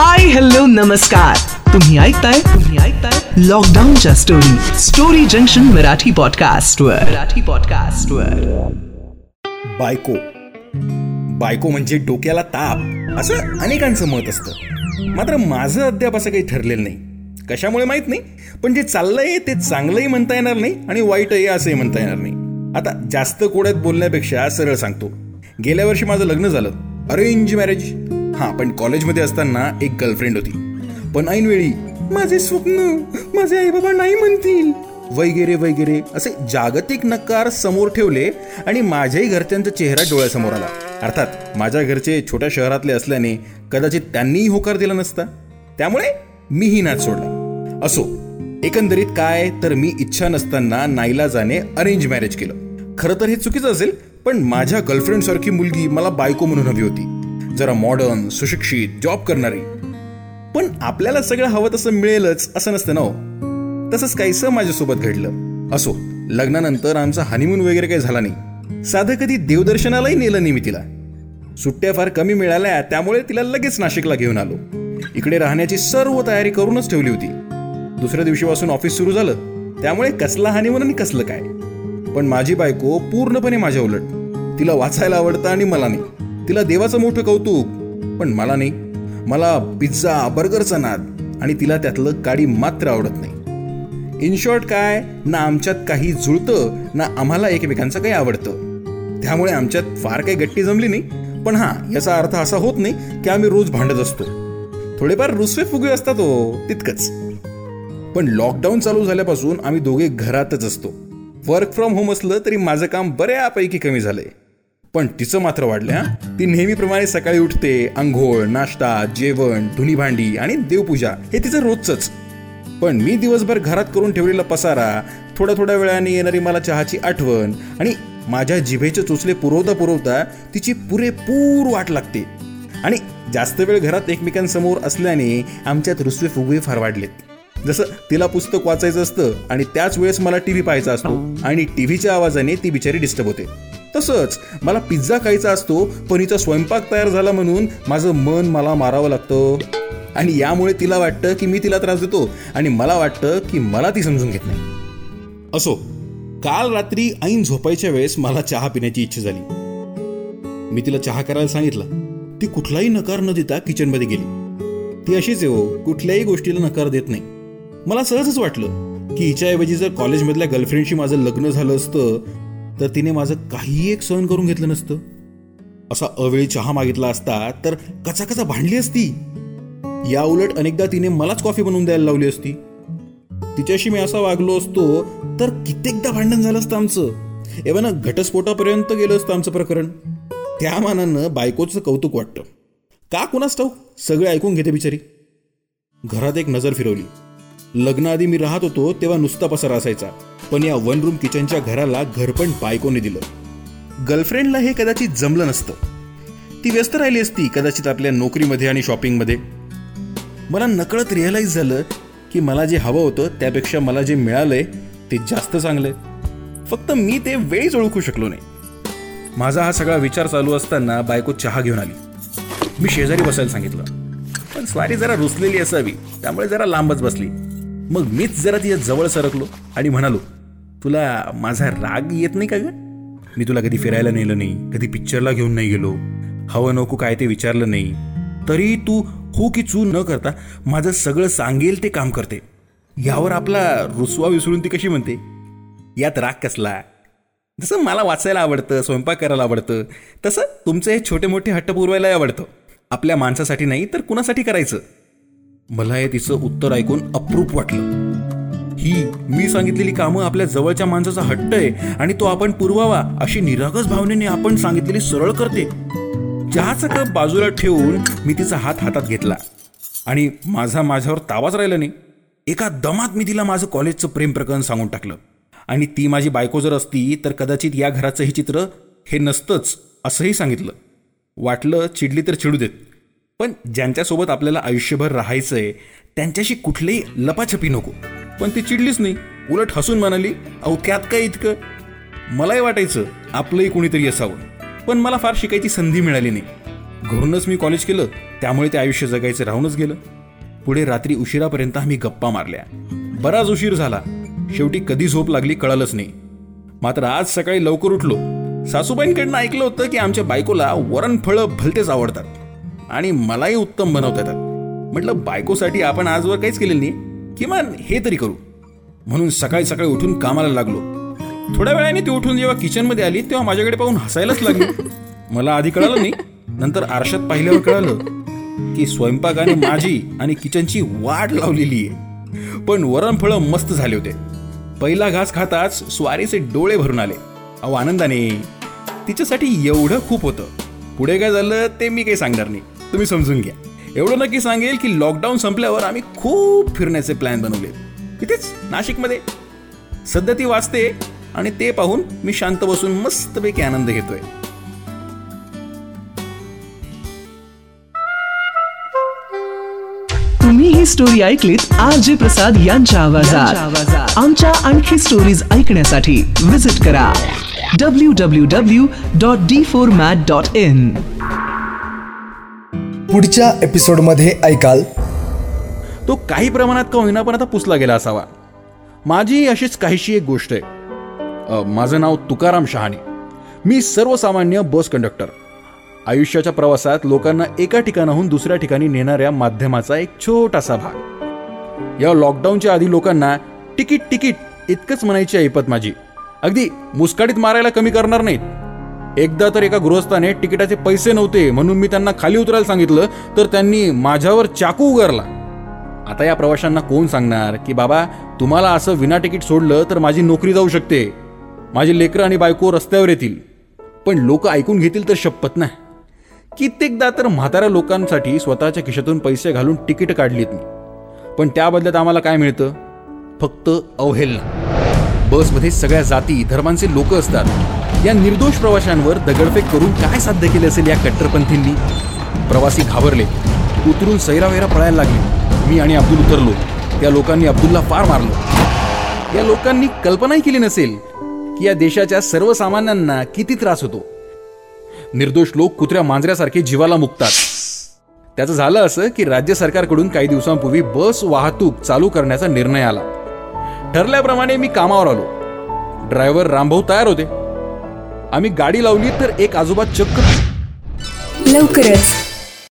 Hi hello नमस्कार तुम्ही ऐकताय तुम्ही ऐकताय लॉकडाऊनच्या story story junction Marathi podcast वर मराठी पॉडकास्ट वर बायको. बायको म्हणजे डोक्याला ताप असं अनेकांचं मत असतं. मात्र माझं अद्याप असं काही ठरलेलं नाही. कशामुळे माहीत नाही पण जे चाललंय ते चांगलंही म्हणता येणार नाही आणि वाईटही असंही म्हणता येणार नाही. आता जास्त कोड्यात बोलण्यापेक्षा सरळ सांगतो. गेल्या वर्षी माझं लग्न झालं. Arrange marriage. हां पण कॉलेजमध्ये असताना एक गर्लफ्रेंड होती. पण ऐनवेळी माझे स्वप्न माझे आई बाबा नाही म्हणतील. वगैरे वगैरे असे जागतिक नकार समोर ठेवले आणि माझ्याही घरच्यांचा चेहरा डोळ्यासमोर आला. अर्थात माझ्या घरचे छोट्या शहरातले असल्याने कदाचित त्यांनीही होकार दिला नसता. त्यामुळे मीही नाच सोडला. असो एकंदरीत काय तर मी इच्छा नसताना नाईला जाणे अरेंज मॅरेज केलं. खरं तर हे चुकीचं असेल पण माझ्या गर्लफ्रेंड सारखी मुलगी मला बायको म्हणून हवी होती. जरा मॉडर्न सुशिक्षित जॉब करणारी. पण आपल्याला सगळं हवं तसं मिळेलच असं नसतं ना हो. तसंच काहीसं माझ्यासोबत घडलं. असो लग्नानंतर आमचा हनीमून वगैरे काही झाला नाही. साधं कधी देवदर्शनालाही नेलं नाही मी तिला. सुट्ट्या फार कमी मिळाल्या त्यामुळे तिला लगेच नाशिकला घेऊन आलो. इकडे राहण्याची सर्व तयारी करूनच ठेवली होती. दुसऱ्या दिवशीपासून ऑफिस सुरू झालं. त्यामुळे कसला हानीमून आणि कसलं काय? पण माझी बायको पूर्णपणे माझ्या उलट. तिला वाचायला आवडतं आणि मला नाही. तिला देवाचं मोठं कौतुक. पण मला नाही. मला पिझ्झा बर्गरचा नाद आणि तिला त्यातलं काडी मात्र आवडत नाही. इन शॉर्ट काय ना आमच्यात काही जुळतं ना आम्हाला एकमेकांचं काही आवडतं. त्यामुळे आमच्यात फार काही गट्टी जमली नाही. पण हा याचा अर्थ असा होत नाही की आम्ही रोज भांडत असतो. थोडेफार रुसवे फुगे असतात हो तितकंच. पण लॉकडाऊन चालू झाल्यापासून आम्ही दोघे घरातच असतो. वर्क फ्रॉम होम असलं तरी माझं काम बऱ्यापैकी कमी झालंय. पण तिचं मात्र वाढलं हा. ती नेहमीप्रमाणे सकाळी उठते आंघोळ नाश्ता जेवण धुनी भांडी आणि देवपूजा हे तिचं रोजच पण मी दिवसभर घरात करून ठेवलेला पसारा थोड्या थोड्या वेळाने येणारी मला चहाची आठवण आणि माझ्या जिभेचे चोचले पुरवता पुरवता तिची पुरेपूर वाट लागते. आणि जास्त वेळ घरात एकमेकांसमोर असल्याने आमच्यात रुसवे फुगवे फार वाढलेत. जसं तिला पुस्तक वाचायचं असतं आणि त्याच वेळेस मला टीव्ही पाहायचा असतो आणि टीव्हीच्या आवाजाने ती बिचारी डिस्टर्ब होते. तसंच मला पिझ्झा खायचा असतो पण हिचा स्वयंपाक तयार झाला म्हणून माझं मन मला मारावं लागतं. आणि यामुळे तिला वाटतं की मी तिला त्रास देतो आणि मला वाटतं की मला ती समजून घेत नाही. असो काल रात्री ऐन झोपायच्या वेळेस मला चहा पिण्याची इच्छा झाली. मी तिला चहा करायला सांगितलं. ती कुठलाही नकार न देता किचनमध्ये गेली. ती अशीच आहे हो कुठल्याही गोष्टीला नकार देत नाही. मला सहजच वाटलं की हिच्याऐवजी जर कॉलेजमधल्या गर्लफ्रेंडशी माझं लग्न झालं असतं तर तिने माझं काही एक सहन करून घेतलं नसतं. असा अवेळी चहा मागितला असता तर कचा कचा भांडली असती. या उलट अनेकदा तिने मलाच कॉफी बनवून द्यायला लावली असती. तिच्याशी मी असा वागलो असतो तर कित्येकदा भांडण झालं असतं आमचं. एव्हा ना घटस्फोटापर्यंत गेलं असतं आमचं प्रकरण. त्या मानानं बायकोचं कौतुक वाटतं. का कुणास ठाऊक? सगळे ऐकून घेते बिचारी. घरात एक नजर फिरवली. लग्नाआधी मी राहत होतो तेव्हा नुसता पसारा असायचा. पण या वन रूम किचनच्या घराला घरपण बायकोने दिलं. गर्लफ्रेंडला हे कदाचित जमलं नसतं. ती व्यस्त राहिली असती कदाचित आपल्या नोकरीमध्ये आणि शॉपिंगमध्ये मला नकळत रिअलाईज झालं की मला जे हवं होतं त्यापेक्षा मला जे मिळालंय ते जास्त चांगलंय. फक्त मी ते वेळीच ओळखू शकलो नाही. माझा हा सगळा विचार चालू असताना बायको चहा घेऊन आली. मी शेजारी बसायला सांगितलं. पण स्वारी जरा रुसलेली असावी त्यामुळे जरा लांबच बसली. मग मीच जरा तिच्या जवळ सरकलो आणि म्हणालो तुला माझा राग येत नाही का ग? मी तुला कधी फिरायला नेलं नाही कधी पिक्चरला घेऊन नाही गेलो हवं नको काय ते विचारलं नाही. तरी तू हो की चू न करता माझं सगळं सांगेल ते काम करते. यावर आपला रुसवा विसरून ती कशी म्हणते? यात राग कसला? जसं मला वाचायला आवडतं स्वयंपाक करायला आवडतं तसं तुमचे हे छोटे मोठे हट्ट पुरवायलाही आवडतं. आपल्या माणसासाठी नाही तर कुणासाठी करायचं? मला हे तिचं उत्तर ऐकून अप्रूप वाटलं. ही मी सांगितलेली कामं आपल्या जवळच्या माणसाचा हट्ट आहे आणि तो आपण पुरवावा अशी निरागस भावनेने आपण सांगितलेली सरळ करते. चहाचा कप बाजूला ठेवून मी तिचा हात हातात घेतला. आणि माझा माझ्यावर तावाच राहिला नाही. एका दमात मी तिला माझं कॉलेजचं प्रेम प्रकरण सांगून टाकलं. आणि ती माझी बायको जर असती तर कदाचित या घराचं हे चित्र हे नसतंच असंही सांगितलं. वाटलं चिडली तर चिडू देत. पण ज्यांच्यासोबत आपल्याला आयुष्यभर राहायचं आहे त्यांच्याशी कुठलीही लपाछपी नको. पण ती चिडलीच नाही. उलट हसून म्हणाली अहो त्यात काय इतकं? मलाही वाटायचं आपलंही कोणीतरी असावं. पण मला फार शिकायची संधी मिळाली नाही. घरूनच मी कॉलेज केलं त्यामुळे ते आयुष्य जगायचं राहूनच गेलं. पुढे रात्री उशिरापर्यंत आम्ही गप्पा मारल्या. बराच उशीर झाला. शेवटी कधी झोप लागली कळालंच नाही. मात्र आज सकाळी लवकर उठलो. सासूबाईंकडनं ऐकलं होतं की आमच्या बायकोला वरण फळं भलतेच आवडतात. आणि मलाही उत्तम बनवता येतात. म्हटलं बायकोसाठी आपण आजवर काहीच केलेलं नाही. किमान हे तरी करू. म्हणून सकाळी सकाळी उठून कामाला लागलो. थोड्या वेळाने ती उठून जेव्हा किचनमध्ये आली तेव्हा माझ्याकडे पाहून हसायलाच लागली. मला आधी कळालं नाही. नंतर आरशात पाहिल्यावर कळालं की स्वयंपाकाने माझी आणि किचनची वाट लावलेली आहे. पण वरणफळं मस्त झाले होते. पहिला घास खाताच स्वारीचे डोळे भरून आले. अहो आनंदाने. तिच्यासाठी एवढं खूप होतं. पुढे काय झालं ते मी काही सांगणार नाही. तुम्ही समजून घ्या. एवढं नक्की सांगेल की लॉकडाऊन संपल्यावर आम्ही खूप फिरण्याचे प्लॅन बनवले. इथेच नाशिकमध्ये. सध्या ती वाचते आणि ते पाहून मी शांत बसून मस्तपैकी आनंद घेतोय. तुम्ही ही स्टोरी ऐकलीत आर जे प्रसाद यांच्या आवाजात. आमच्या आणखी स्टोरीज ऐकण्यासाठी विजिट करा. W W W dot D four mat dot in पुढच्या एपिसोडमध्ये ऐकाल. तो काही प्रमाणात का होईना पण आता पुसला गेला असावा. माझी अशीच काहीशी एक गोष्ट आहे. अ, माझं नाव तुकाराम शहाणे. मी सर्वसामान्य बस कंडक्टर. आयुष्याच्या प्रवासात लोकांना एका ठिकाणाहून दुसऱ्या ठिकाणी नेणाऱ्या माध्यमाचा एक छोटासा भाग. या लॉकडाऊनच्या आधी लोकांना तिकीट तिकीट इतकंच म्हणायची ऐपत माझी. अगदी मुस्काडीत मारायला कमी करणार नाहीत. एकदा तर एका गृहस्थाने तिकिटाचे पैसे नव्हते म्हणून मी त्यांना खाली उतरायला सांगितलं तर त्यांनी माझ्यावर चाकू उगारला. आता या प्रवाशांना कोण सांगणार की बाबा तुम्हाला असं विना तिकीट सोडलं तर माझी नोकरी जाऊ शकते. माझी लेकरं आणि बायको रस्त्यावर येतील. पण लोक ऐकून घेतील तर शपथ नाही. कित्येकदा तर म्हाताऱ्या लोकांसाठी स्वतःच्या खिशातून पैसे घालून तिकीट काढलीत मी. पण त्या बदल्यात आम्हाला काय मिळतं? फक्त अवहेलना. बसमध्ये सगळ्या जाती धर्मांचे लोक असतात. या निर्दोष प्रवाशांवर दगडफेक करून काय साध्य केले असेल या कट्टरपंथींनी? प्रवासी घाबरले. उतरून सैरावैरा पळायला लागले. मी आणि अब्दुल उतरलो. त्या लोकांनी अब्दुलला फार मारलं. या लोकांनी कल्पनाही केली नसेल की या देशाच्या सर्वसामान्यांना किती त्रास होतो. निर्दोष लोक कुत्र्या मांजऱ्यासारखे जीवाला मुकतात. त्याचं झालं असं की राज्य सरकारकडून काही दिवसांपूर्वी बस वाहतूक चालू करण्याचा निर्णय आला. ठरल्याप्रमाणे मी कामावर आलो. ड्रायव्हर रामभाऊ तयार होते. आम्ही गाडी लावली तर एक आजोबा चक्क लवकरच.